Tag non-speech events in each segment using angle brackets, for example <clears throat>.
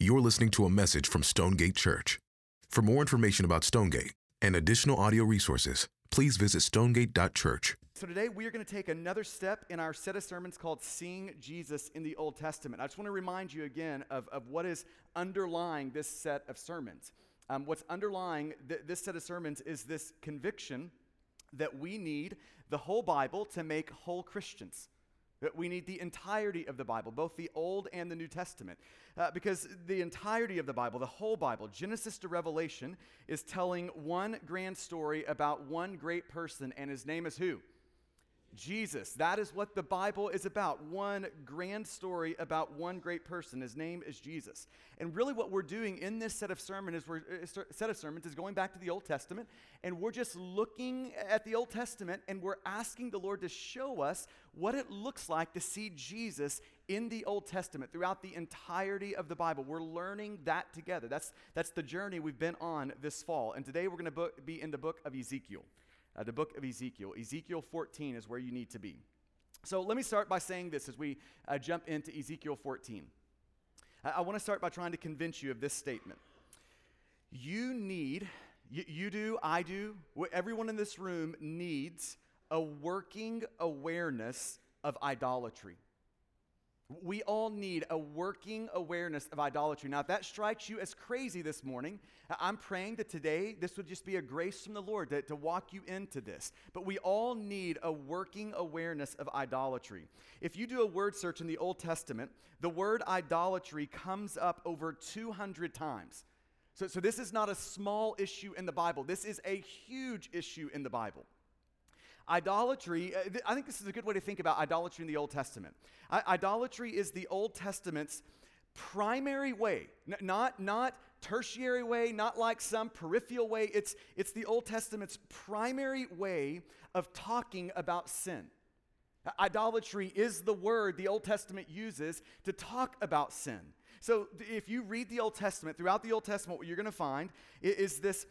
You're listening to a message from Stonegate Church. For more information about Stonegate and additional audio resources, please visit stonegate.church. So today we are going to take another step in our set of sermons called Seeing Jesus in the Old Testament. I just want to remind you again of, of what is underlying this set of sermons. Um, what's underlying th- this set of sermons is this conviction that we need the whole Bible to make whole Christians. We need the entirety of the Bible, both the Old and the New Testament. Uh, because the entirety of the Bible, the whole Bible, Genesis to Revelation, is telling one grand story about one great person, and his name is who? Jesus. That is what the Bible is about. One grand story about one great person. His name is Jesus. And really, what we're doing in this set of sermon is we're, set of sermons is going back to the Old Testament, and we're just looking at the Old Testament, and we're asking the Lord to show us what it looks like to see Jesus in the Old Testament throughout the entirety of the Bible. We're learning that together. That's that's the journey we've been on this fall. And today we're going to be in the book of Ezekiel uh, the book of Ezekiel. Ezekiel 14 is where you need to be. So let me start by saying this as we uh, jump into Ezekiel 14. I, I want to start by trying to convince you of this statement. You need, you, you do, I do, everyone in this room needs a working awareness of idolatry. We all need a working awareness of idolatry. Now, if that strikes you as crazy this morning, I'm praying that today this would just be a grace from the Lord to, to walk you into this. But we all need a working awareness of idolatry. If you do a word search in the Old Testament, the word idolatry comes up over 200 times. So, so this is not a small issue in the Bible, this is a huge issue in the Bible. Idolatry, uh, I think this is a good way to think about idolatry in the Old Testament. Idolatry is the Old Testament's primary way, not, not tertiary way, not like some peripheral way. It's, it's the Old Testament's primary way of talking about sin. Idolatry is the word the Old Testament uses to talk about sin. So if you read the Old Testament, throughout the Old Testament, what you're going to find is this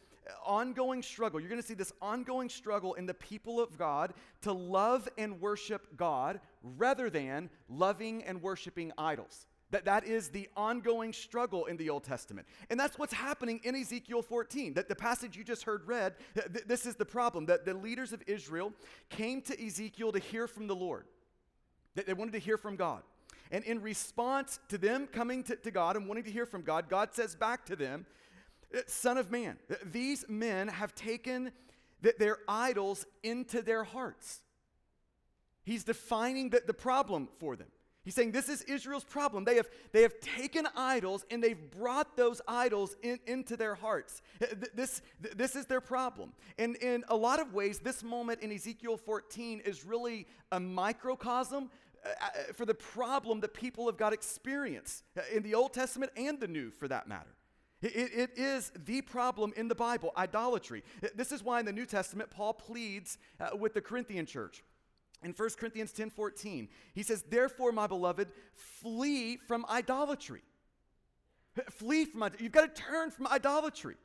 ongoing struggle. You're going to see this ongoing struggle in the people of God to love and worship God rather than loving and worshiping idols. That, that is the ongoing struggle in the Old Testament. And that's what's happening in Ezekiel 14. That the passage you just heard read, th- this is the problem. That the leaders of Israel came to Ezekiel to hear from the Lord. That they wanted to hear from God. And in response to them coming to, to God and wanting to hear from God, God says back to them, Son of man, these men have taken their idols into their hearts. He's defining the, the problem for them. He's saying this is Israel's problem. They have, they have taken idols and they've brought those idols in, into their hearts. Uh, this, this is their problem. And in a lot of ways, this moment in Ezekiel 14 is really a microcosm uh, for the problem that people have got experience in the Old Testament and the New, for that matter. It, it is the problem in the Bible, idolatry. This is why in the New Testament, Paul pleads uh, with the Corinthian church. In 1 Corinthians 10 14, he says, Therefore, my beloved, flee from idolatry. Flee from idolatry. You've got to turn from idolatry.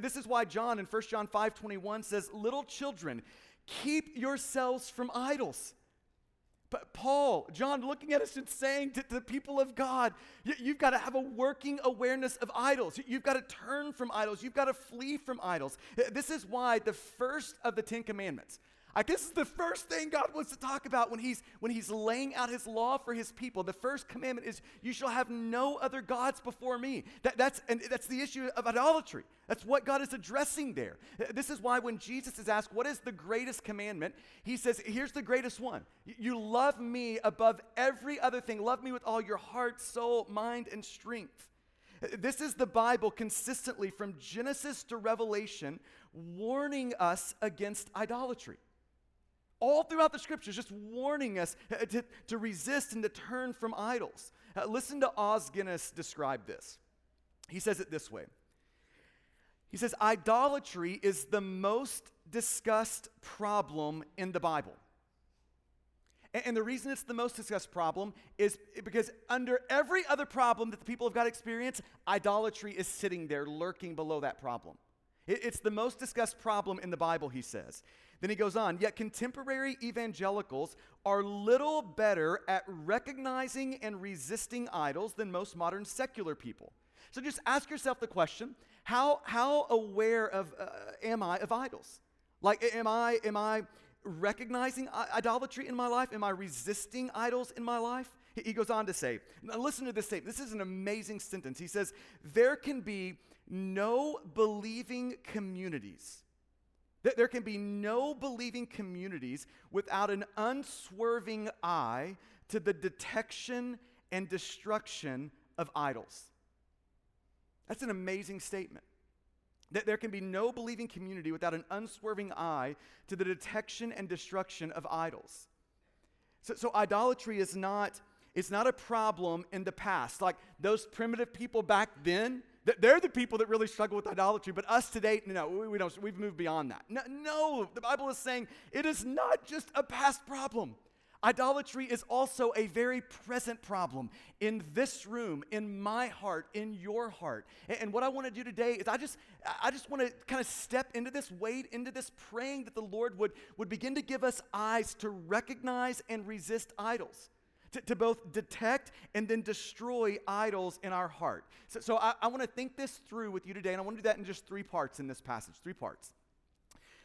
This is why John in 1 John 5 21 says, Little children, keep yourselves from idols. But Paul, John, looking at us and saying to, the people of God, you, have got to have a working awareness of idols. You've got to turn from idols. You've got to flee from idols. This is why the first of the Ten Commandments, I guess is the first thing God wants to talk about when he's when he's laying out his law for his people. The first commandment is you shall have no other gods before me. That, that's and that's the issue of idolatry. That's what God is addressing there. This is why when Jesus is asked, what is the greatest commandment? He says, here's the greatest one. You love me above every other thing. Love me with all your heart, soul, mind, and strength. This is the Bible consistently from Genesis to Revelation warning us against idolatry all throughout the scriptures, just warning us uh, to, to resist and to turn from idols. Uh, listen to Os Guinness describe this. He says it this way He says, Idolatry is the most discussed problem in the Bible. And, and the reason it's the most discussed problem is because under every other problem that the people of God experience, idolatry is sitting there lurking below that problem. It, it's the most discussed problem in the Bible, he says. Then he goes on, yet contemporary evangelicals are little better at recognizing and resisting idols than most modern secular people. So just ask yourself the question how, how aware of, uh, am I of idols? Like, am I, am I recognizing idolatry in my life? Am I resisting idols in my life? He goes on to say, listen to this statement. This is an amazing sentence. He says, There can be no believing communities. That there can be no believing communities without an unswerving eye to the detection and destruction of idols. That's an amazing statement. That there can be no believing community without an unswerving eye to the detection and destruction of idols. So, so idolatry is not, it's not a problem in the past. Like those primitive people back then, they're the people that really struggle with idolatry, but us today, no, we don't, we've moved beyond that. No, no, the Bible is saying it is not just a past problem. Idolatry is also a very present problem in this room, in my heart, in your heart. And, what I want to do today is I just I just want to kind of step into this, wade into this, praying that the Lord would, would begin to give us eyes to recognize and resist idols. To, to both detect and then destroy idols in our heart. So, so I, I want to think this through with you today, and I want to do that in just three parts in this passage. Three parts.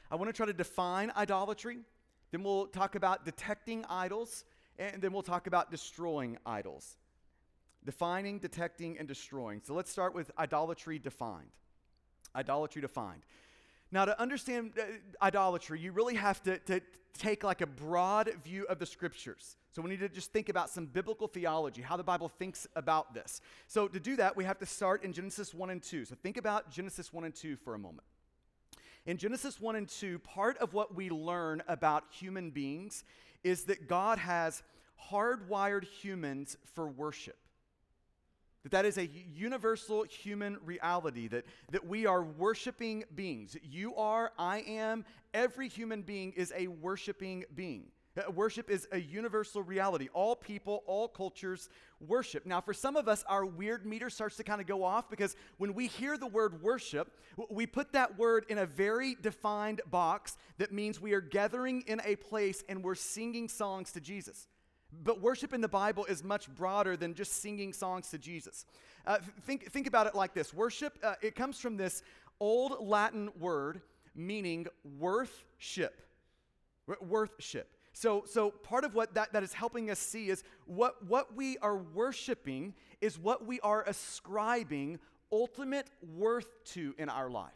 I want to try to define idolatry. Then we'll talk about detecting idols, and then we'll talk about destroying idols. Defining, detecting, and destroying. So let's start with idolatry defined. Idolatry defined. Now, to understand uh, idolatry, you really have to, to take like a broad view of the scriptures. So we need to just think about some biblical theology, how the Bible thinks about this. So to do that, we have to start in Genesis 1 and 2. So think about Genesis 1 and 2 for a moment. In Genesis 1 and 2, part of what we learn about human beings is that God has hardwired humans for worship. That that is a universal human reality, that, that we are worshiping beings. You are, I am, every human being is a worshiping being. Uh, worship is a universal reality. All people, all cultures worship. Now, for some of us, our weird meter starts to kind of go off because when we hear the word worship, we put that word in a very defined box that means we are gathering in a place and we're singing songs to Jesus. But worship in the Bible is much broader than just singing songs to Jesus. Uh, think, think about it like this worship, uh, it comes from this old Latin word meaning worthship. Worthship. So, so part of what that, that is helping us see is what, what we are worshiping is what we are ascribing ultimate worth to in our life.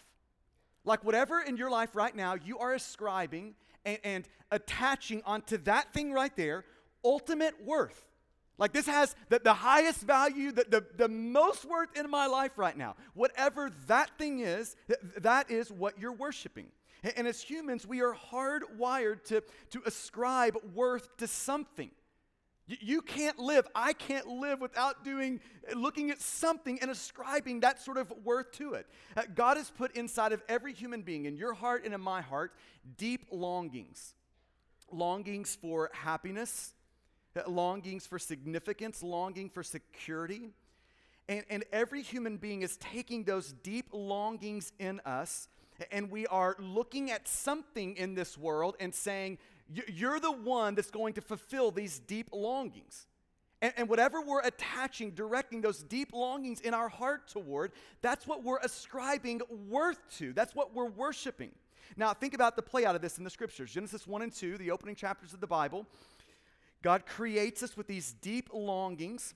Like whatever in your life right now, you are ascribing and, and attaching onto that thing right there ultimate worth. Like this has the, the highest value, the, the, the most worth in my life right now. Whatever that thing is, th- that is what you're worshiping. And as humans, we are hardwired to, to ascribe worth to something. You can't live, I can't live without doing, looking at something and ascribing that sort of worth to it. Uh, God has put inside of every human being, in your heart and in my heart, deep longings. Longings for happiness, uh, longings for significance, longing for security. And, and every human being is taking those deep longings in us and we are looking at something in this world and saying, You're the one that's going to fulfill these deep longings. And, whatever we're attaching, directing those deep longings in our heart toward, that's what we're ascribing worth to. That's what we're worshiping. Now, think about the play out of this in the scriptures Genesis 1 and 2, the opening chapters of the Bible. God creates us with these deep longings,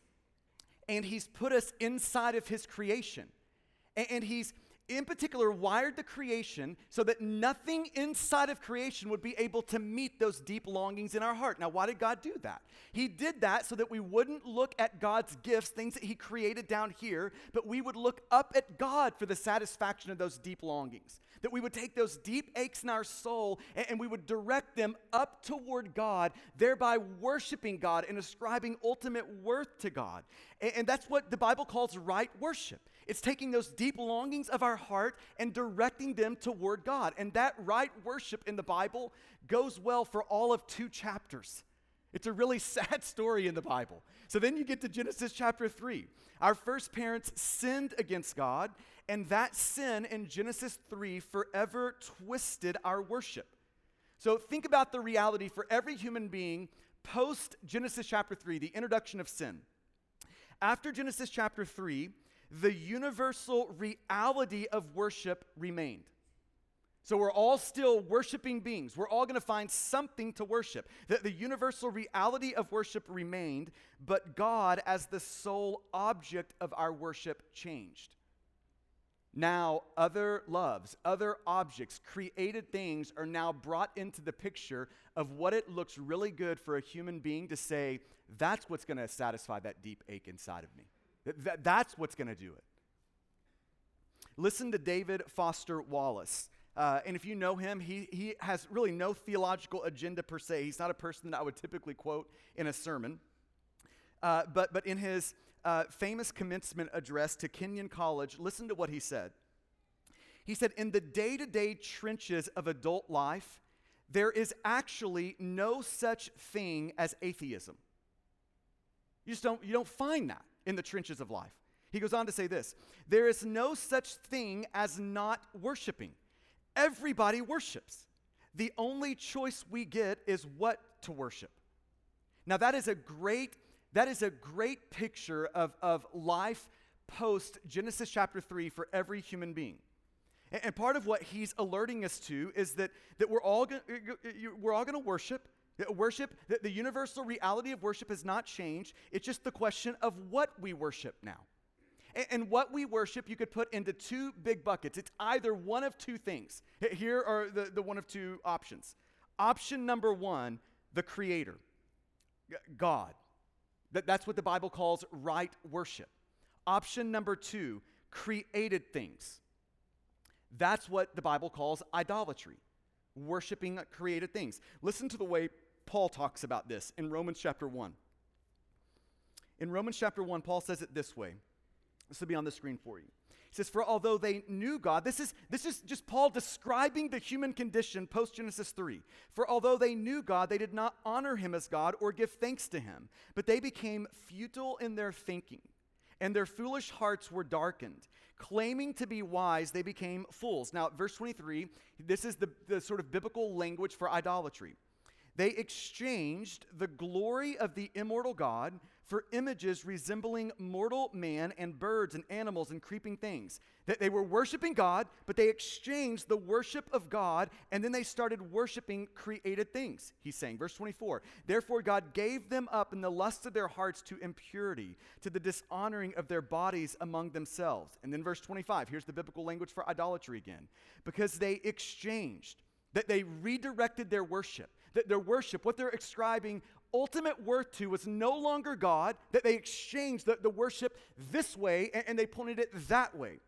and He's put us inside of His creation. and He's in particular, wired the creation so that nothing inside of creation would be able to meet those deep longings in our heart. Now, why did God do that? He did that so that we wouldn't look at God's gifts, things that He created down here, but we would look up at God for the satisfaction of those deep longings. That we would take those deep aches in our soul and, we would direct them up toward God, thereby worshiping God and ascribing ultimate worth to God. and that's what the Bible calls right worship. It's taking those deep longings of our heart and directing them toward God. And that right worship in the Bible goes well for all of two chapters. It's a really <laughs> sad story in the Bible. So then you get to Genesis chapter 3. Our first parents sinned against God, and that sin in Genesis 3 forever twisted our worship. So think about the reality for every human being post Genesis chapter 3, the introduction of sin. After Genesis chapter 3, the universal reality of worship remained. So we're all still worshiping beings. We're all going to find something to worship. The, the universal reality of worship remained, but God, as the sole object of our worship, changed. Now, other loves, other objects, created things are now brought into the picture of what it looks really good for a human being to say, that's what's going to satisfy that deep ache inside of me. That, that's what's going to do it. Listen to David Foster Wallace. Uh, and if you know him, he, he has really no theological agenda per se. He's not a person that I would typically quote in a sermon. Uh, but, but in his uh, famous commencement address to Kenyon College, listen to what he said. He said, In the day to day trenches of adult life, there is actually no such thing as atheism. You just don't, you don't find that in the trenches of life. He goes on to say this there is no such thing as not worshiping. Everybody worships. The only choice we get is what to worship. Now, that is a great, that is a great picture of, of life post Genesis chapter 3 for every human being. And, and part of what he's alerting us to is that, that we're all gonna, we're all going to worship. Worship, the, universal reality of worship has not changed. It's just the question of what we worship now. And, and what we worship, you could put into two big buckets. It's either one of two things. Here are the, the one of two options. Option number one, the Creator, God. That, that's what the Bible calls right worship. Option number two, created things. That's what the Bible calls idolatry, worshiping created things. Listen to the way Paul talks about this in Romans chapter 1. In Romans chapter 1, Paul says it this way this will be on the screen for you. He says, For although they knew God, this is, this is just Paul describing the human condition post Genesis 3. For although they knew God, they did not honor him as God or give thanks to him, but they became futile in their thinking, and their foolish hearts were darkened. Claiming to be wise, they became fools. Now, verse 23, this is the, the sort of biblical language for idolatry. They exchanged the glory of the immortal God for images resembling mortal man and birds and animals and creeping things. That they were worshiping God, but they exchanged the worship of God and then they started worshiping created things. He's saying, verse 24, therefore God gave them up in the lust of their hearts to impurity, to the dishonoring of their bodies among themselves. And then verse 25, here's the biblical language for idolatry again. Because they exchanged, that they redirected their worship that their worship, what they're ascribing ultimate worth to was no longer God, that they exchanged the, the worship this way and, and they pointed it that way.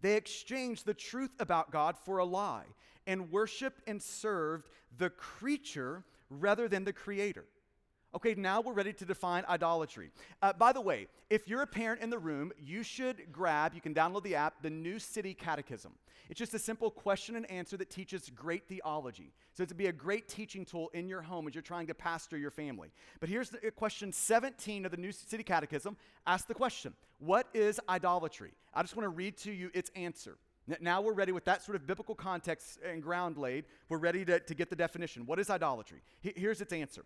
They exchanged the truth about God for a lie and worshiped and served the creature rather than the creator. Okay, now we're ready to define idolatry. Uh, by the way, if you're a parent in the room, you should grab, you can download the app, the New City Catechism. It's just a simple question and answer that teaches great theology. So it's to be a great teaching tool in your home as you're trying to pastor your family. But here's the, uh, question 17 of the New City Catechism. Ask the question What is idolatry? I just want to read to you its answer. Now we're ready with that sort of biblical context and ground laid. We're ready to, to get the definition. What is idolatry? Here's its answer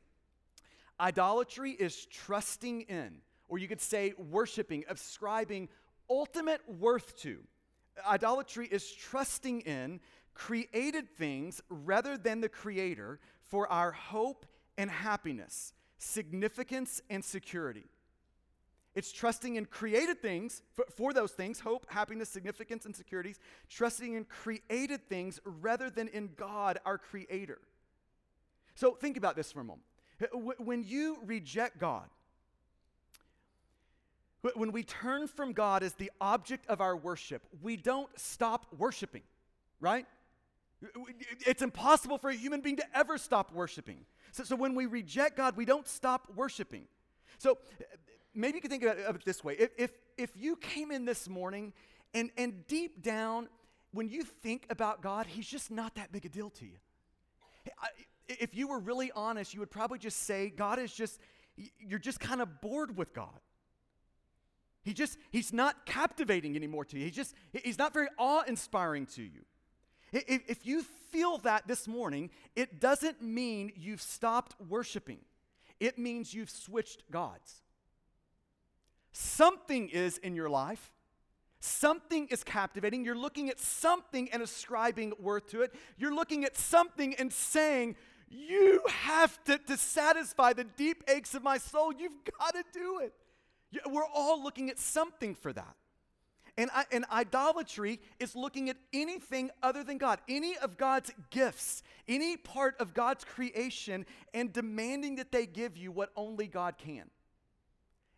Idolatry is trusting in, or you could say worshiping, ascribing ultimate worth to. Idolatry is trusting in created things rather than the Creator for our hope and happiness, significance and security. It's trusting in created things for, for, those things hope, happiness, significance, and securities. Trusting in created things rather than in God, our Creator. So think about this for a moment. When you reject God, when we turn from God as the object of our worship, we don't stop worshiping, right? It's impossible for a human being to ever stop worshiping. So, so when we reject God, we don't stop worshiping. So maybe you can think of it this way. If, if, if you came in this morning and, and deep down, when you think about God, He's just not that big a deal to you. I, if you were really honest, you would probably just say, God is just, you're just kind of bored with God. He just, he's not captivating anymore to you. He just, he's not very awe inspiring to you. If, if you feel that this morning, it doesn't mean you've stopped worshiping, it means you've switched gods. Something is in your life. Something is captivating. You're looking at something and ascribing worth to it. You're looking at something and saying, You have to, to satisfy the deep aches of my soul. You've got to do it. We're all looking at something for that. And, and idolatry is looking at anything other than God, any of God's gifts, any part of God's creation, and demanding that they give you what only God can.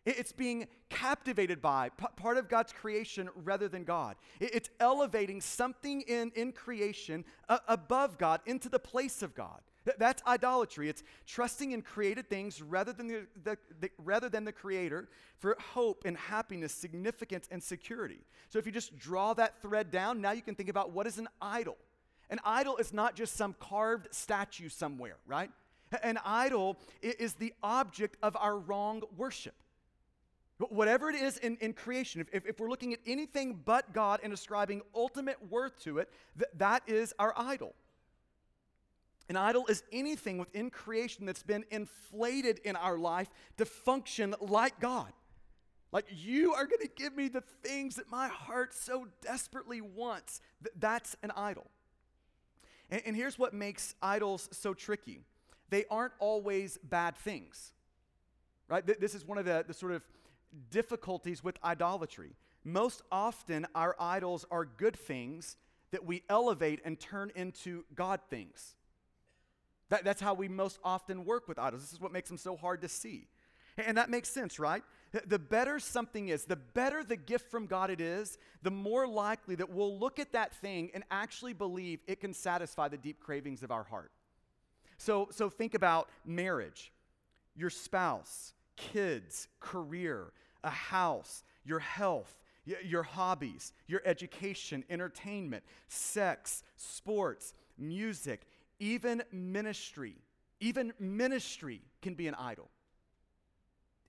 It's being captivated by part of God's creation rather than God. It's elevating something in, in creation above God into the place of God. Th- that's idolatry. It's trusting in created things rather than the, the, the, rather than the Creator for hope and happiness, significance, and security. So if you just draw that thread down, now you can think about what is an idol. An idol is not just some carved statue somewhere, right? An idol is the object of our wrong worship. Whatever it is in, in creation, if, if, if, we're looking at anything but God and ascribing ultimate worth to it, th- that is our idol. An idol is anything within creation that's been inflated in our life to function like God. Like, you are going to give me the things that my heart so desperately wants. Th- that's an idol. And, and here's what makes idols so tricky they aren't always bad things, right? Th- this is one of the, the sort of difficulties with idolatry. Most often, our idols are good things that we elevate and turn into God things. That, that's how we most often work with idols. This is what makes them so hard to see. And that makes sense, right? The better something is, the better the gift from God it is, the more likely that we'll look at that thing and actually believe it can satisfy the deep cravings of our heart. So, so think about marriage, your spouse, kids, career, a house, your health, your hobbies, your education, entertainment, sex, sports, music, even ministry. Even ministry can be an idol.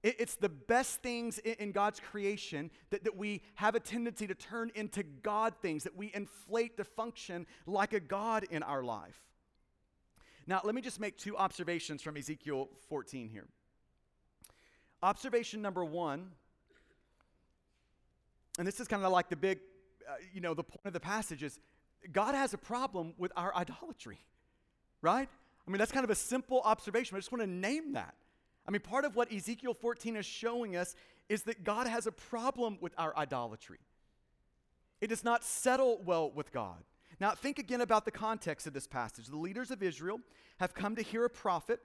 It's the best things in God's creation that, that we have a tendency to turn into God things, that we inflate to function like a God in our life. Now, let me just make two observations from Ezekiel 14 here. Observation number one and this is kind of like the big, uh, you know, the point of the passage is God has a problem with our idolatry, right? I mean, that's kind of a simple observation. I just want to name that. I mean, part of what Ezekiel 14 is showing us is that God has a problem with our idolatry. It does not settle well with God. Now, think again about the context of this passage. The leaders of Israel have come to hear a prophet,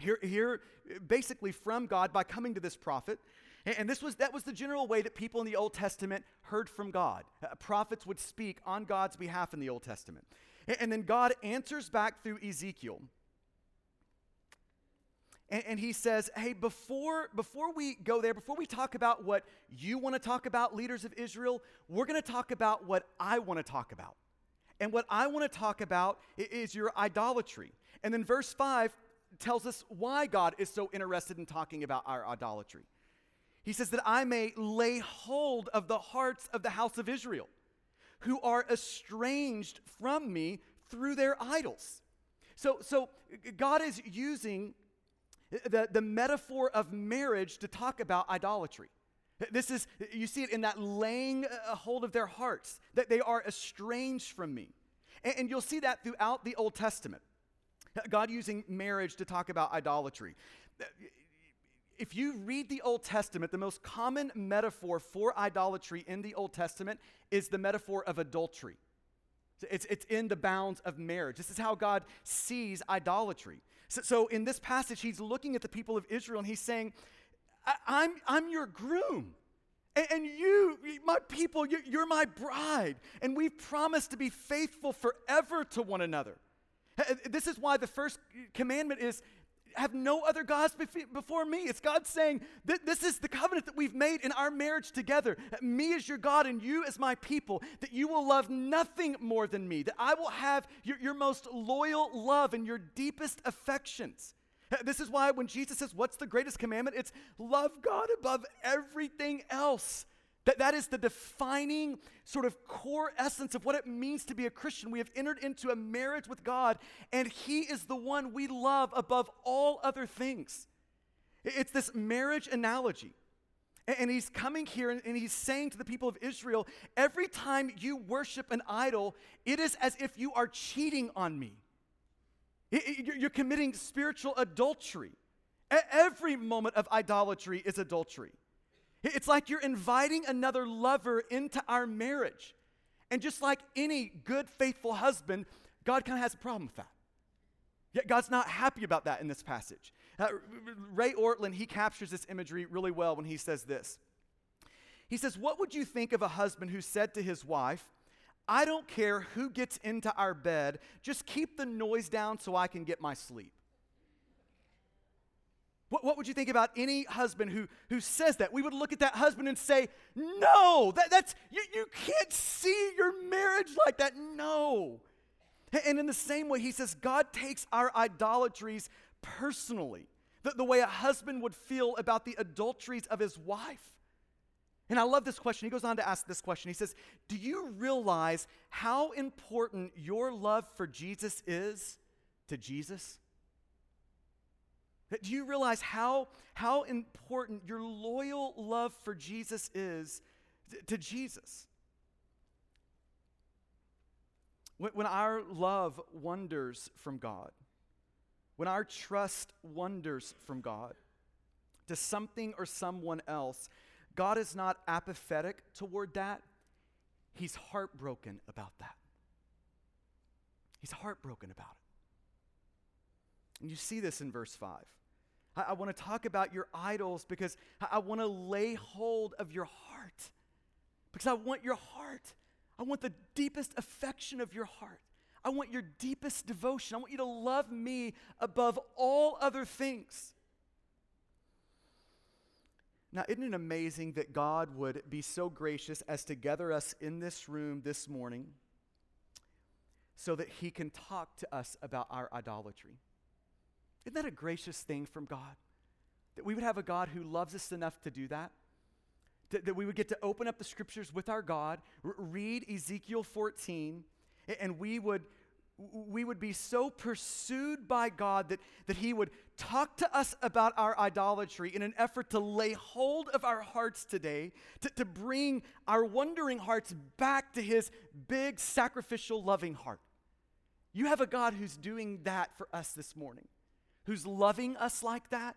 hear, hear basically from God by coming to this prophet. And this was, that was the general way that people in the Old Testament heard from God. Uh, prophets would speak on God's behalf in the Old Testament. And, then God answers back through Ezekiel. And, and, he says, hey, before, before we go there, before we talk about what you want to talk about, leaders of Israel, we're going to talk about what I want to talk about. And what I want to talk about is your idolatry. And then verse 5 tells us why God is so interested in talking about our idolatry. He says that I may lay hold of the hearts of the house of Israel, who are estranged from me through their idols. So, so God is using the, the metaphor of marriage to talk about idolatry. This is, you see it in that laying a hold of their hearts, that they are estranged from me. And, and you'll see that throughout the Old Testament. God using marriage to talk about idolatry if you read the Old Testament, the most common metaphor for idolatry in the Old Testament is the metaphor of adultery. It's, it's in the bounds of marriage. This is how God sees idolatry. So, so in this passage, he's looking at the people of Israel and he's saying, I, am I'm, I'm your groom. And, you, my people, you, you're my bride. And we've promised to be faithful forever to one another. This is why the first commandment is have no other gods before me. It's God saying, that This is the covenant that we've made in our marriage together. Me as your God and you as my people, that you will love nothing more than me, that I will have your, your most loyal love and your deepest affections. Uh, this is why when Jesus says, What's the greatest commandment? It's love God above everything else. That, that is the defining sort of core essence of what it means to be a Christian. We have entered into a marriage with God, and He is the one we love above all other things. It's this marriage analogy. And he's coming here and he's saying to the people of Israel, every time you worship an idol, it is as if you are cheating on me. You're committing spiritual adultery. Every moment of idolatry is adultery. It's like you're inviting another lover into our marriage. And just like any good, faithful husband, God kind of has a problem with that. Yet God's not happy about that in this passage. Uh, Ray Ortlund, he captures this imagery really well when he says this. He says, What would you think of a husband who said to his wife, I don't care who gets into our bed, just keep the noise down so I can get my sleep? What, what, would you think about any husband who, who says that? We would look at that husband and say, No, that, that's, you, you can't see your marriage like that. No. And in the same way, he says, God takes our idolatries personally, the, the way a husband would feel about the adulteries of his wife. And I love this question. He goes on to ask this question. He says, Do you realize how important your love for Jesus is to Jesus? Do you realize how, how important your loyal love for Jesus is to, Jesus? When, when our love wanders from God, when our trust wanders from God to something or someone else, God is not apathetic toward that. He's heartbroken about that. He's heartbroken about it. And you see this in verse 5. I, I want to talk about your idols because I, I want to lay hold of your heart. Because I want your heart. I want the deepest affection of your heart. I want your deepest devotion. I want you to love me above all other things. Now, isn't it amazing that God would be so gracious as to gather us in this room this morning so that He can talk to us about our idolatry? Isn't that a gracious thing from God? That we would have a God who loves us enough to do that? That, that we would get to open up the scriptures with our God, read Ezekiel 14, and we would we would be so pursued by God that, that He would talk to us about our idolatry in an effort to lay hold of our hearts today, to, to bring our wondering hearts back to His big, sacrificial, loving heart. You have a God who's doing that for us this morning, who's loving us like that,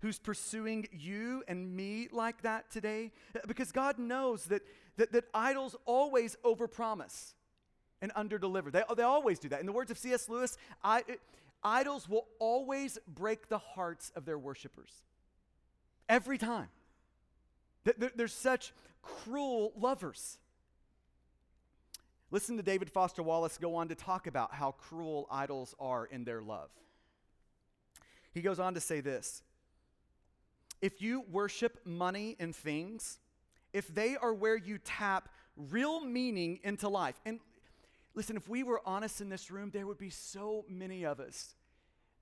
who's pursuing you and me like that today, because God knows that, that, that idols always overpromise and underdeliver. They, they always do that. In the words of C.S. Lewis, I, idols will always break the hearts of their worshipers. Every time. They're such cruel lovers. Listen to David Foster Wallace go on to talk about how cruel idols are in their love. He goes on to say this If you worship money and things, if they are where you tap real meaning into life, and Listen, if we were honest in this room, there would be so many of us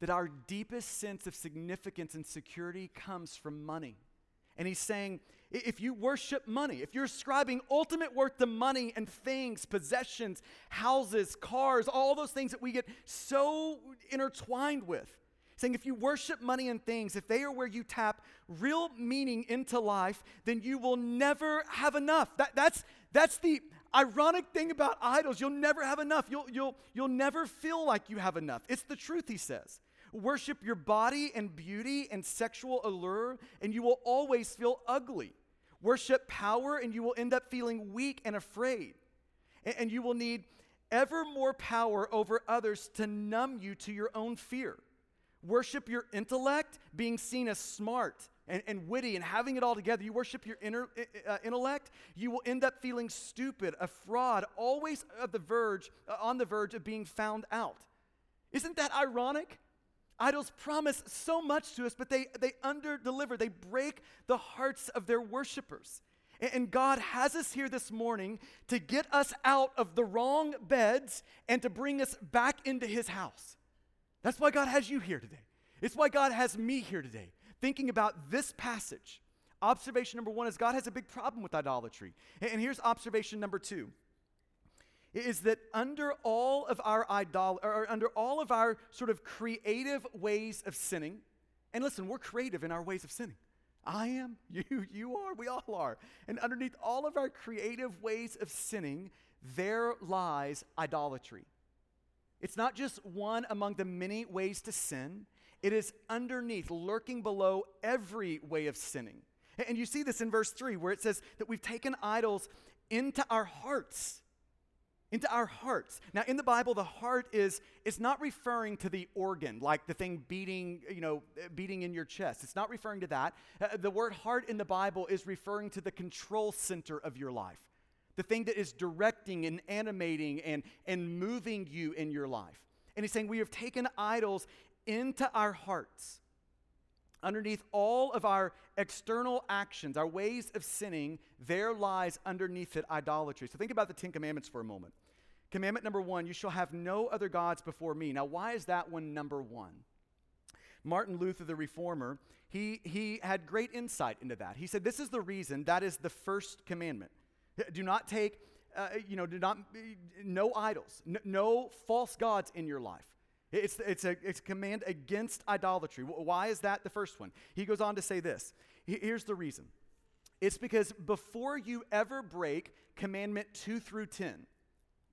that our deepest sense of significance and security comes from money. And he's saying, if you worship money, if you're ascribing ultimate worth to money and things, possessions, houses, cars, all those things that we get so intertwined with, saying if you worship money and things, if they are where you tap real meaning into life, then you will never have enough. That, that's, that's the ironic thing about idols. You'll never have enough. You'll, you'll, you'll never feel like you have enough. It's the truth, he says. Worship your body and beauty and sexual allure, and you will always feel ugly. Worship power, and you will end up feeling weak and afraid. And, and you will need ever more power over others to numb you to your own fear. Worship your intellect, being seen as smart and, and witty and having it all together. You worship your inner, uh, intellect, you will end up feeling stupid, a fraud, always at the verge, uh, on the verge of being found out. Isn't that ironic? Idols promise so much to us, but they, they under deliver. They break the hearts of their worshipers. And, and God has us here this morning to get us out of the wrong beds and to bring us back into His house. That's why God has you here today. It's why God has me here today thinking about this passage, observation number one is God has a big problem with idolatry. And here's observation number two is that under all of our idol or under all of our sort of creative ways of sinning, and listen, we're creative in our ways of sinning. I am. <laughs> You, you are. We all are. And underneath all of our creative ways of sinning, there lies idolatry. It's not just one among the many ways to sin, it is underneath, lurking below every way of sinning. And you see this in verse 3, where it says that we've taken idols into our hearts. Into our hearts. Now, in the Bible, the heart is, is not referring to the organ, like the thing beating, you know, beating in your chest. It's not referring to that. Uh, the word heart in the Bible is referring to the control center of your life, the thing that is directing and animating and, and moving you in your life. And he's saying we have taken idols into our hearts. Underneath all of our external actions, our ways of sinning, there lies underneath it idolatry. So think about the Ten Commandments for a moment. Commandment number one you shall have no other gods before me. Now, why is that one number one? Martin Luther, the reformer, he, he had great insight into that. He said, This is the reason that is the first commandment. <laughs> Do not take, uh, you know, do not, no idols, no, no false gods in your life. It's, it's, a, it's a command against idolatry. Why is that the first one? He goes on to say this. Here's the reason it's because before you ever break commandment 2 through 10,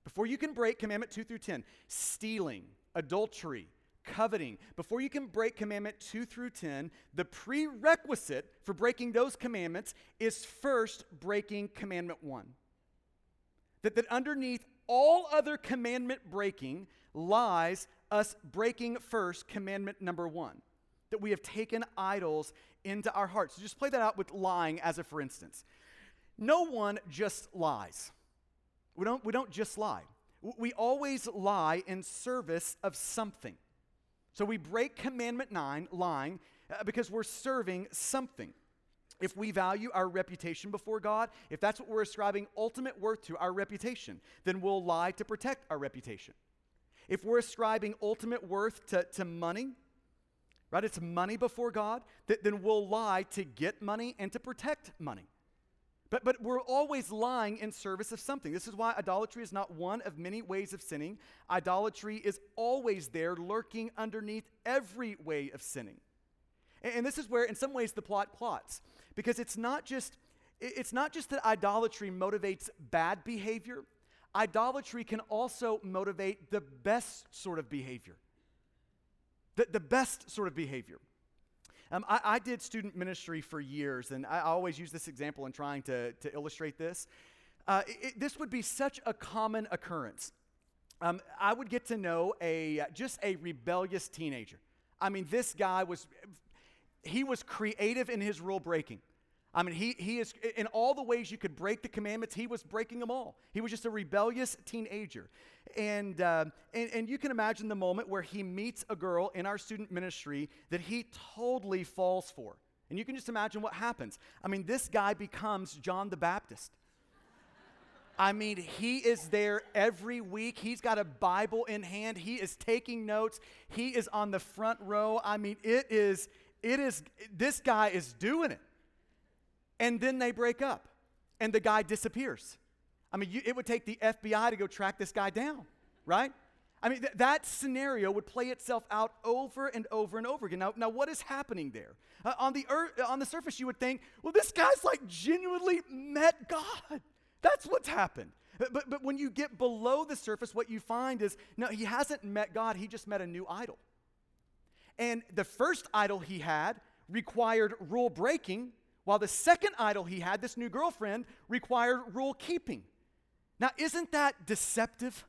before you can break commandment 2 through 10, stealing, adultery, coveting, before you can break commandment 2 through 10, the prerequisite for breaking those commandments is first breaking commandment 1. That, that underneath all other commandment breaking lies us breaking first commandment number one that we have taken idols into our hearts. So just play that out with lying as a for instance. No one just lies. We don't, we don't just lie. We always lie in service of something. So we break commandment nine, lying, uh, because we're serving something. If we value our reputation before God, if that's what we're ascribing ultimate worth to, our reputation, then we'll lie to protect our reputation. If we're ascribing ultimate worth to, to money, right, it's money before God, th- then we'll lie to get money and to protect money. But, but we're always lying in service of something. This is why idolatry is not one of many ways of sinning. Idolatry is always there, lurking underneath every way of sinning. And, and this is where, in some ways, the plot plots. Because it's not just, it's not just that idolatry motivates bad behavior, idolatry can also motivate the best sort of behavior. The, the best sort of behavior. Um, I, I, did student ministry for years, and I always use this example in trying to, to illustrate this. Uh, it, this would be such a common occurrence. Um, I would get to know a just a rebellious teenager. I mean, this guy was he was creative in his rule breaking. I mean, he, he is, in all the ways you could break the commandments, he was breaking them all. He was just a rebellious teenager. And, uh, and, and you can imagine the moment where he meets a girl in our student ministry that he totally falls for. And you can just imagine what happens. I mean, this guy becomes John the Baptist. I mean, he is there every week. He's got a Bible in hand. He is taking notes. He is on the front row. I mean, it is, it is, this guy is doing it and then they break up and the guy disappears. I mean, you, it would take the FBI to go track this guy down, right? I mean, th- that scenario would play itself out over and over and over again. Now, now what is happening there? Uh, on, the earth, on the surface, you would think, well, this guy's like genuinely met God. That's what's happened. But, but when you get below the surface, what you find is no, he hasn't met God, he just met a new idol. And the first idol he had required rule breaking while the second idol he had, this new girlfriend, required rule keeping. Now, isn't that deceptive?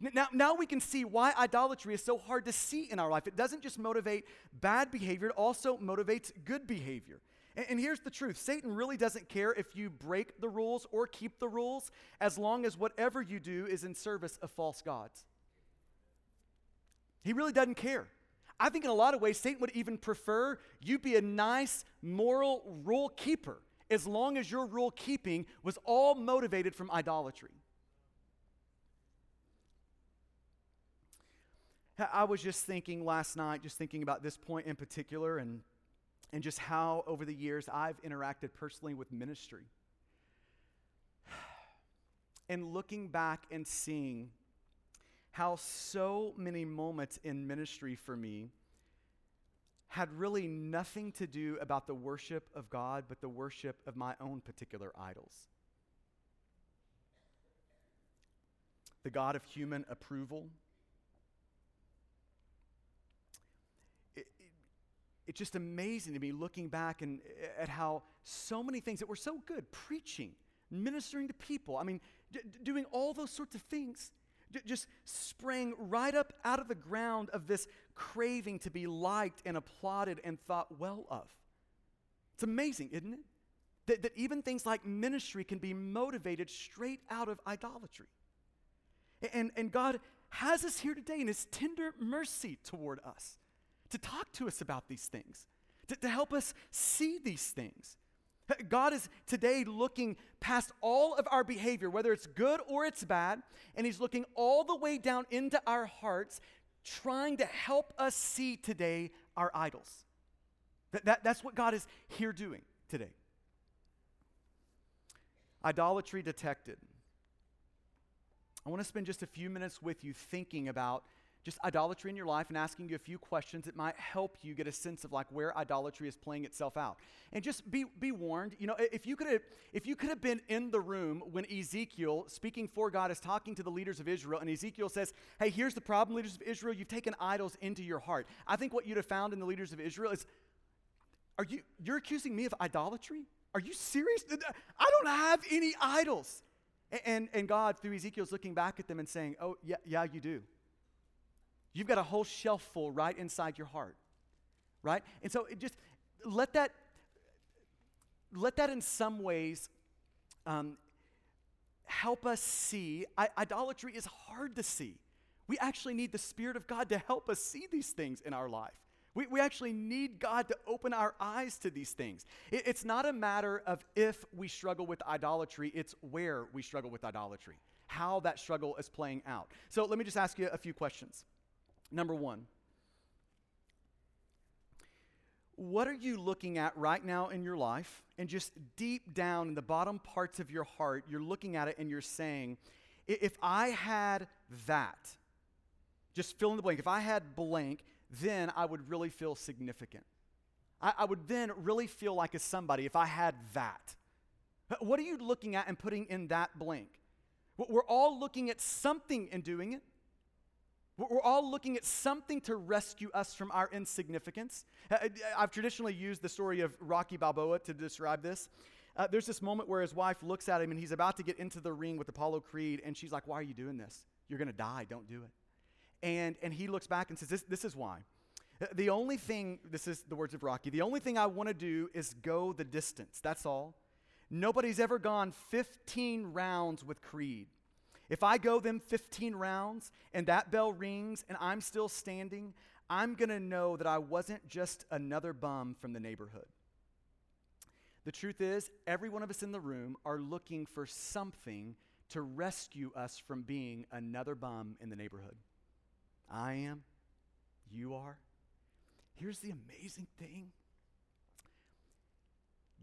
Now, now we can see why idolatry is so hard to see in our life. It doesn't just motivate bad behavior, it also motivates good behavior. And, and here's the truth Satan really doesn't care if you break the rules or keep the rules, as long as whatever you do is in service of false gods. He really doesn't care. I think in a lot of ways, Satan would even prefer you be a nice moral rule keeper as long as your rule keeping was all motivated from idolatry. I was just thinking last night, just thinking about this point in particular, and, and just how over the years I've interacted personally with ministry. <sighs> And looking back and seeing how so many moments in ministry for me had really nothing to do about the worship of God, but the worship of my own particular idols. The God of human approval. It, it, it's just amazing to me looking back and at how so many things that were so good preaching, ministering to people, I mean, d- doing all those sorts of things just sprang right up out of the ground of this craving to be liked and applauded and thought well of. It's amazing, isn't it? That, that even things like ministry can be motivated straight out of idolatry. And, and God has us here today in His tender mercy toward us to talk to us about these things, to, to help us see these things. God is today looking past all of our behavior, whether it's good or it's bad, and He's looking all the way down into our hearts, trying to help us see today our idols. That, that, that's what God is here doing today. Idolatry detected. I want to spend just a few minutes with you thinking about just idolatry in your life and asking you a few questions that might help you get a sense of like where idolatry is playing itself out. And just be, be warned, you know, if you could have if you could have been in the room when Ezekiel, speaking for God, is talking to the leaders of Israel, and Ezekiel says, Hey, here's the problem, leaders of Israel, you've taken idols into your heart. I think what you'd have found in the leaders of Israel is, Are you you're accusing me of idolatry? Are you serious? I don't have any idols. And, and, and God, through Ezekiel, is looking back at them and saying, Oh, yeah, yeah, you do. You've got a whole shelf full right inside your heart, right? And so just let that, let that in some ways um, help us see. I, idolatry is hard to see. We actually need the Spirit of God to help us see these things in our life. We, we actually need God to open our eyes to these things. It, it's not a matter of if we struggle with idolatry, it's where we struggle with idolatry, how that struggle is playing out. So let me just ask you a few questions. Number one, what are you looking at right now in your life? And just deep down in the bottom parts of your heart, you're looking at it and you're saying, if I had that, just fill in the blank, if I had blank, then I would really feel significant. I, I would then really feel like a somebody if I had that. What are you looking at and putting in that blank? We're all looking at something and doing it. We're all looking at something to rescue us from our insignificance. Uh, uh, I've traditionally used the story of Rocky Balboa to describe this. Uh, there's this moment where his wife looks at him and he's about to get into the ring with Apollo Creed, and she's like, Why are you doing this? You're going to die. Don't do it. And, and he looks back and says, this, this is why. Uh, the only thing, this is the words of Rocky, the only thing I want to do is go the distance. That's all. Nobody's ever gone 15 rounds with Creed. If I go them 15 rounds and that bell rings and I'm still standing, I'm going to know that I wasn't just another bum from the neighborhood. The truth is, every one of us in the room are looking for something to rescue us from being another bum in the neighborhood. I am. You are. Here's the amazing thing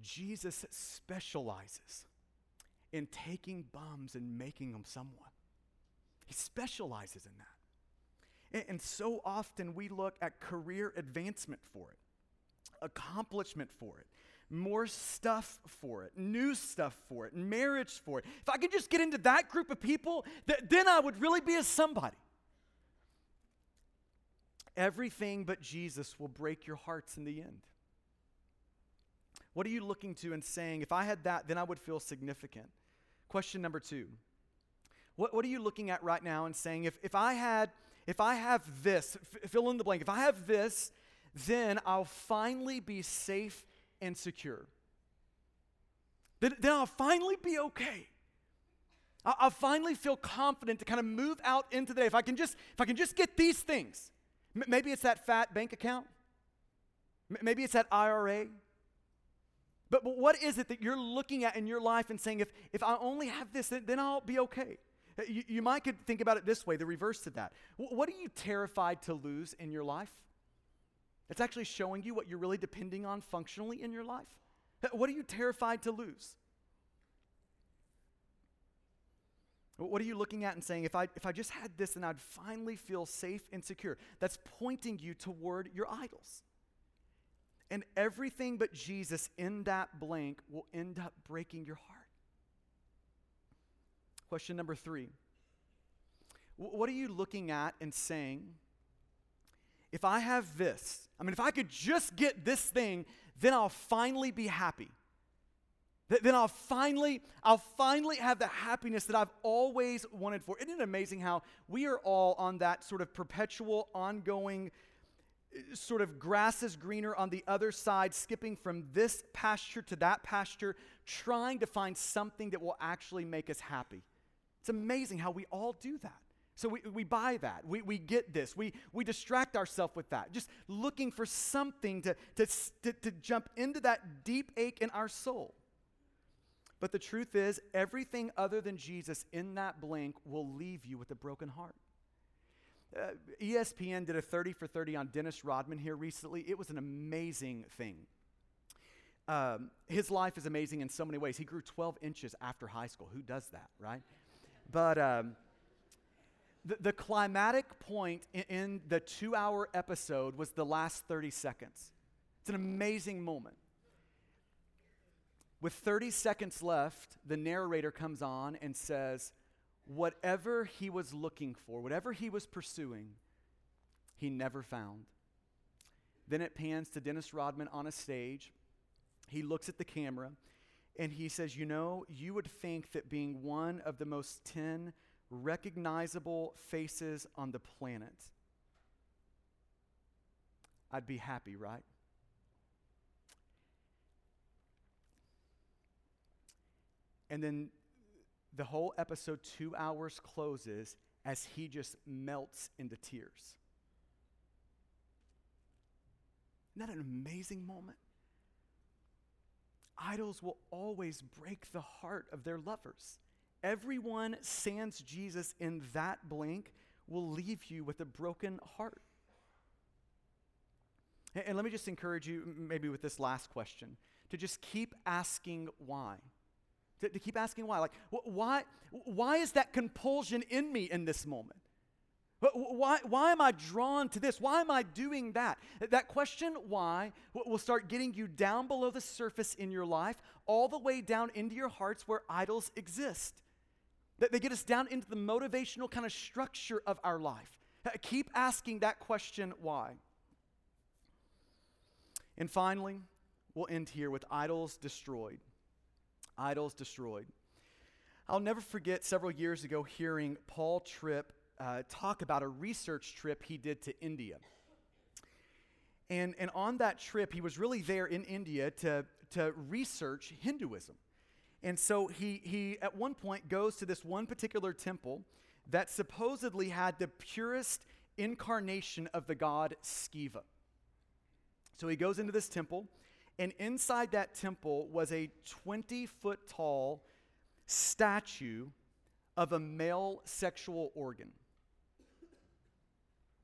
Jesus specializes in taking bums and making them someone. He specializes in that. And, and, so often we look at career advancement for it, accomplishment for it, more stuff for it, new stuff for it, marriage for it. If I could just get into that group of people, th- then I would really be a somebody. Everything but Jesus will break your hearts in the end. What are you looking to and saying, if I had that, then I would feel significant? Question number two. What, what are you looking at right now and saying, if, if I had, if I have this, f- fill in the blank, if I have this, then I'll finally be safe and secure. Then, then I'll finally be okay. I'll, I'll finally feel confident to kind of move out into the day. If I can just, if I can just get these things. M- maybe it's that fat bank account. Maybe it's that IRA. But, but what is it that you're looking at in your life and saying, if, if I only have this, then, I'll be okay? Uh, you, you might could think about it this way, the reverse to that. What are you terrified to lose in your life? It's actually showing you what you're really depending on functionally in your life. Uh, what are you terrified to lose? What are you looking at and saying, if I, if I just had this, then I'd finally feel safe and secure? That's pointing you toward your idols. And everything but Jesus in that blank will end up breaking your heart. Question number three What are you looking at and saying? If I have this, I mean, if I could just get this thing, then I'll finally be happy. Then I'll finally, I'll finally have the happiness that I've always wanted for. Isn't it amazing how we are all on that sort of perpetual, ongoing sort of grass is greener on the other side, skipping from this pasture to that pasture, trying to find something that will actually make us happy. It's amazing how we all do that. So we, we buy that. We, we get this. We, we distract ourselves with that, just looking for something to, to, to, to jump into that deep ache in our soul. But the truth is, everything other than Jesus in that blank will leave you with a broken heart. Uh, ESPN did a 30 for 30 on Dennis Rodman here recently. It was an amazing thing. Um, his life is amazing in so many ways. He grew 12 inches after high school. Who does that, right? But um, the, the climatic point in, in the two hour episode was the last 30 seconds. It's an amazing moment. With 30 seconds left, the narrator comes on and says, whatever he was looking for, whatever he was pursuing, he never found. Then it pans to Dennis Rodman on a stage. He looks at the camera and he says, You know, you would think that being one of the most 10 recognizable faces on the planet, I'd be happy, right? And then the whole episode, two hours, closes as he just melts into tears. Isn't that an amazing moment? Idols will always break the heart of their lovers. Everyone sans Jesus in that blank will leave you with a broken heart. And let me just encourage you, maybe with this last question, to just keep asking why. To, to keep asking why. Like, wh- why, why is that compulsion in me in this moment? Why, why am I drawn to this? Why am I doing that? That question, why, will start getting you down below the surface in your life, all the way down into your hearts where idols exist. That they get us down into the motivational kind of structure of our life. Uh, keep asking that question, why. And finally, we'll end here with idols destroyed idols destroyed. I'll never forget several years ago hearing Paul Tripp uh, talk about a research trip he did to India. And, and on that trip, he was really there in India to, to research Hinduism. And so he, he, at one point, goes to this one particular temple that supposedly had the purest incarnation of the god Shiva. So he goes into this temple and inside that temple was a 20 foot tall statue of a male sexual organ.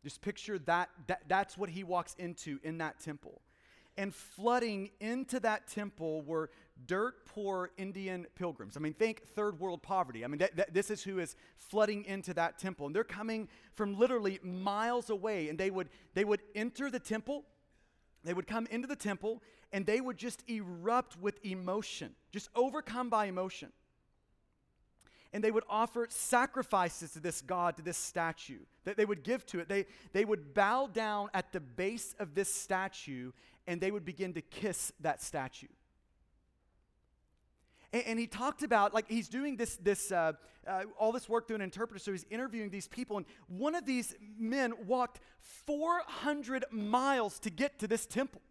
Just picture that, that that's what he walks into in that temple. And flooding into that temple were dirt poor Indian pilgrims. I mean, think third world poverty. I mean, that, that, this is who is flooding into that temple. And they're coming from literally miles away. And they would, they would enter the temple, they would come into the temple, and they would just erupt with emotion, just overcome by emotion. And they would offer sacrifices to this God, to this statue, that they would give to it. They, they would bow down at the base of this statue and they would begin to kiss that statue. And, and he talked about, like, he's doing this, this uh, uh, all this work through an interpreter, so he's interviewing these people. And one of these men walked 400 miles to get to this temple.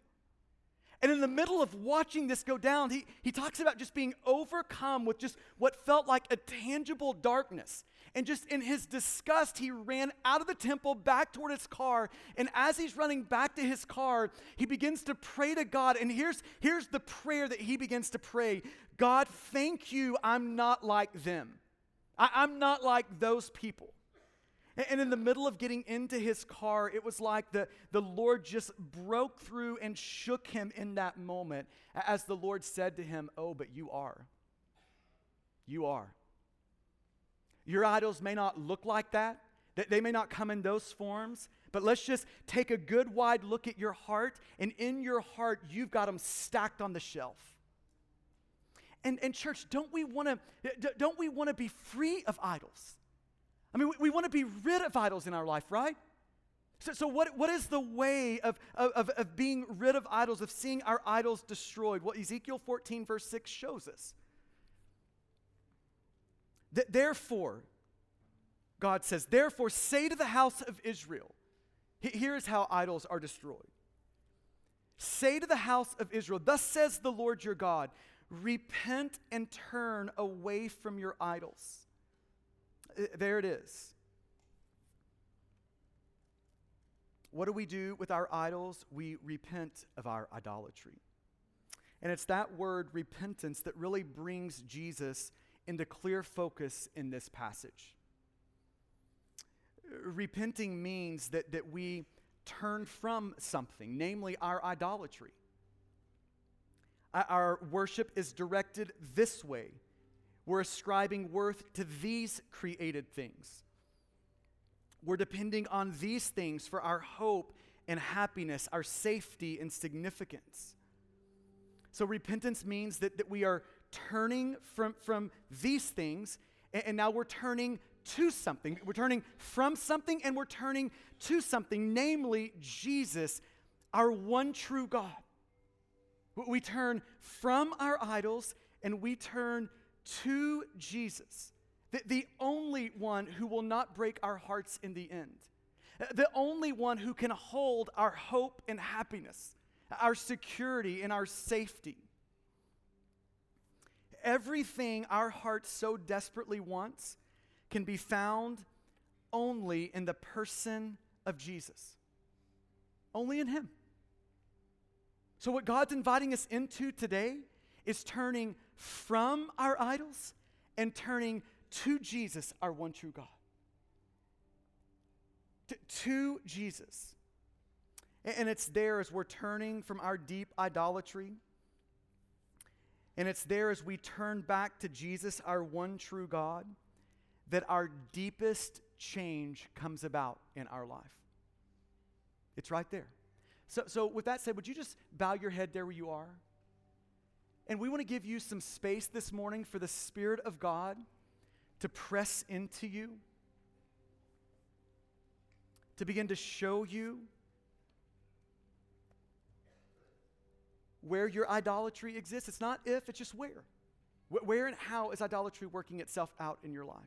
And in the middle of watching this go down, he, he talks about just being overcome with just what felt like a tangible darkness. And just in his disgust, he ran out of the temple back toward his car. And as he's running back to his car, he begins to pray to God. And here's, here's the prayer that he begins to pray God, thank you, I'm not like them. I, I'm not like those people. And in the middle of getting into his car, it was like the, the Lord just broke through and shook him in that moment as the Lord said to him, Oh, but you are. You are. Your idols may not look like that, they may not come in those forms, But let's just take a good wide look at your heart, and in your heart, you've got them stacked on the shelf. And, and church, don't we want to don't we want to be free of idols? I mean, we, we want to be rid of idols in our life, right? So, so what, what is the way of, of, of being rid of idols, of seeing our idols destroyed? Well, Ezekiel 14, verse 6 shows us. That therefore, God says, therefore, say to the house of Israel, here's how idols are destroyed. Say to the house of Israel, Thus says the Lord your God, repent and turn away from your idols. Uh, there it is. What do we do with our idols? We repent of our idolatry. And it's that word repentance that really brings Jesus into clear focus in this passage. Repenting means that, that we turn from something, namely our idolatry. Our worship is directed this way. We're ascribing worth to these created things. We're depending on these things for our hope and happiness, our safety and significance. So, repentance means that, that we are turning from, from these things, and, and now we're turning to something. We're turning from something and we're turning to something, namely Jesus, our one true God. We turn from our idols and we turn to Jesus the, the only one who will not break our hearts in the end, the only one who can hold our hope and happiness, our security and our safety. Everything our heart so desperately wants can be found only in the person of Jesus, only in Him. So, what God's inviting us into today is turning from our idols and turning to Jesus, our one true God. To, to Jesus. And it's there as we're turning from our deep idolatry. And it's there as we turn back to Jesus, our one true God, that our deepest change comes about in our life. It's right there. So, so with that said, would you just bow your head there where you are? And we want to give you some space this morning for the Spirit of God to press into you, to begin to show you where your idolatry exists. It's not if, it's just where. Where and how is idolatry working itself out in your life?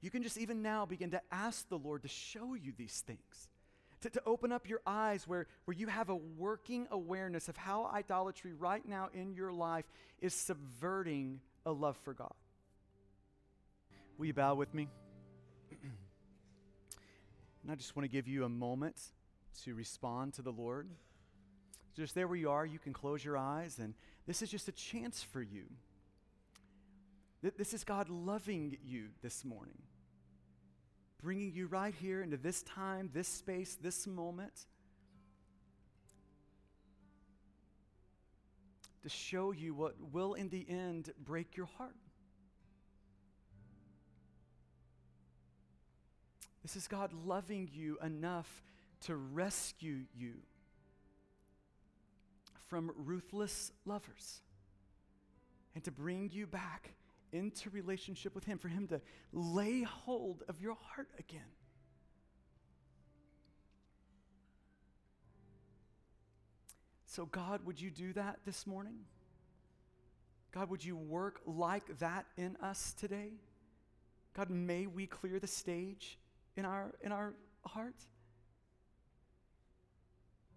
You can just even now begin to ask the Lord to show you these things to, to open up your eyes where, where you have a working awareness of how idolatry right now in your life is subverting a love for God. Will you bow with me? <clears throat> and I just want to give you a moment to respond to the Lord. Just there where you are, you can close your eyes, and this is just a chance for you. This is God loving you this morning bringing you right here into this time, this space, this moment to show you what will, in the end, break your heart. This is God loving you enough to rescue you from ruthless lovers and to bring you back into relationship with Him, for Him to lay hold of your heart again. So, God, would you do that this morning? God, would you work like that in us today? God, may we clear the stage in our, in our heart.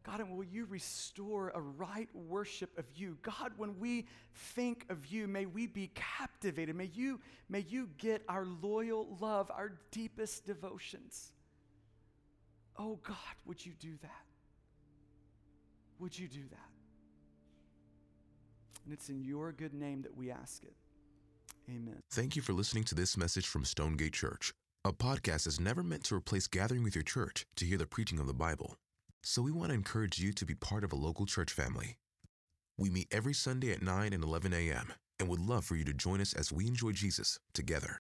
God, and will you restore a right worship of you? God, when we think of you, may we be captivated. May you, may you get our loyal love, our deepest devotions. Oh God, would you do that? Would you do that? And it's in your good name that we ask it. Amen. Thank you for listening to this message from Stonegate Church. A podcast is never meant to replace gathering with your church to hear the preaching of the Bible. So we want to encourage you to be part of a local church family. We meet every Sunday at 9 and 11 a.m. and would love for you to join us as we enjoy Jesus together.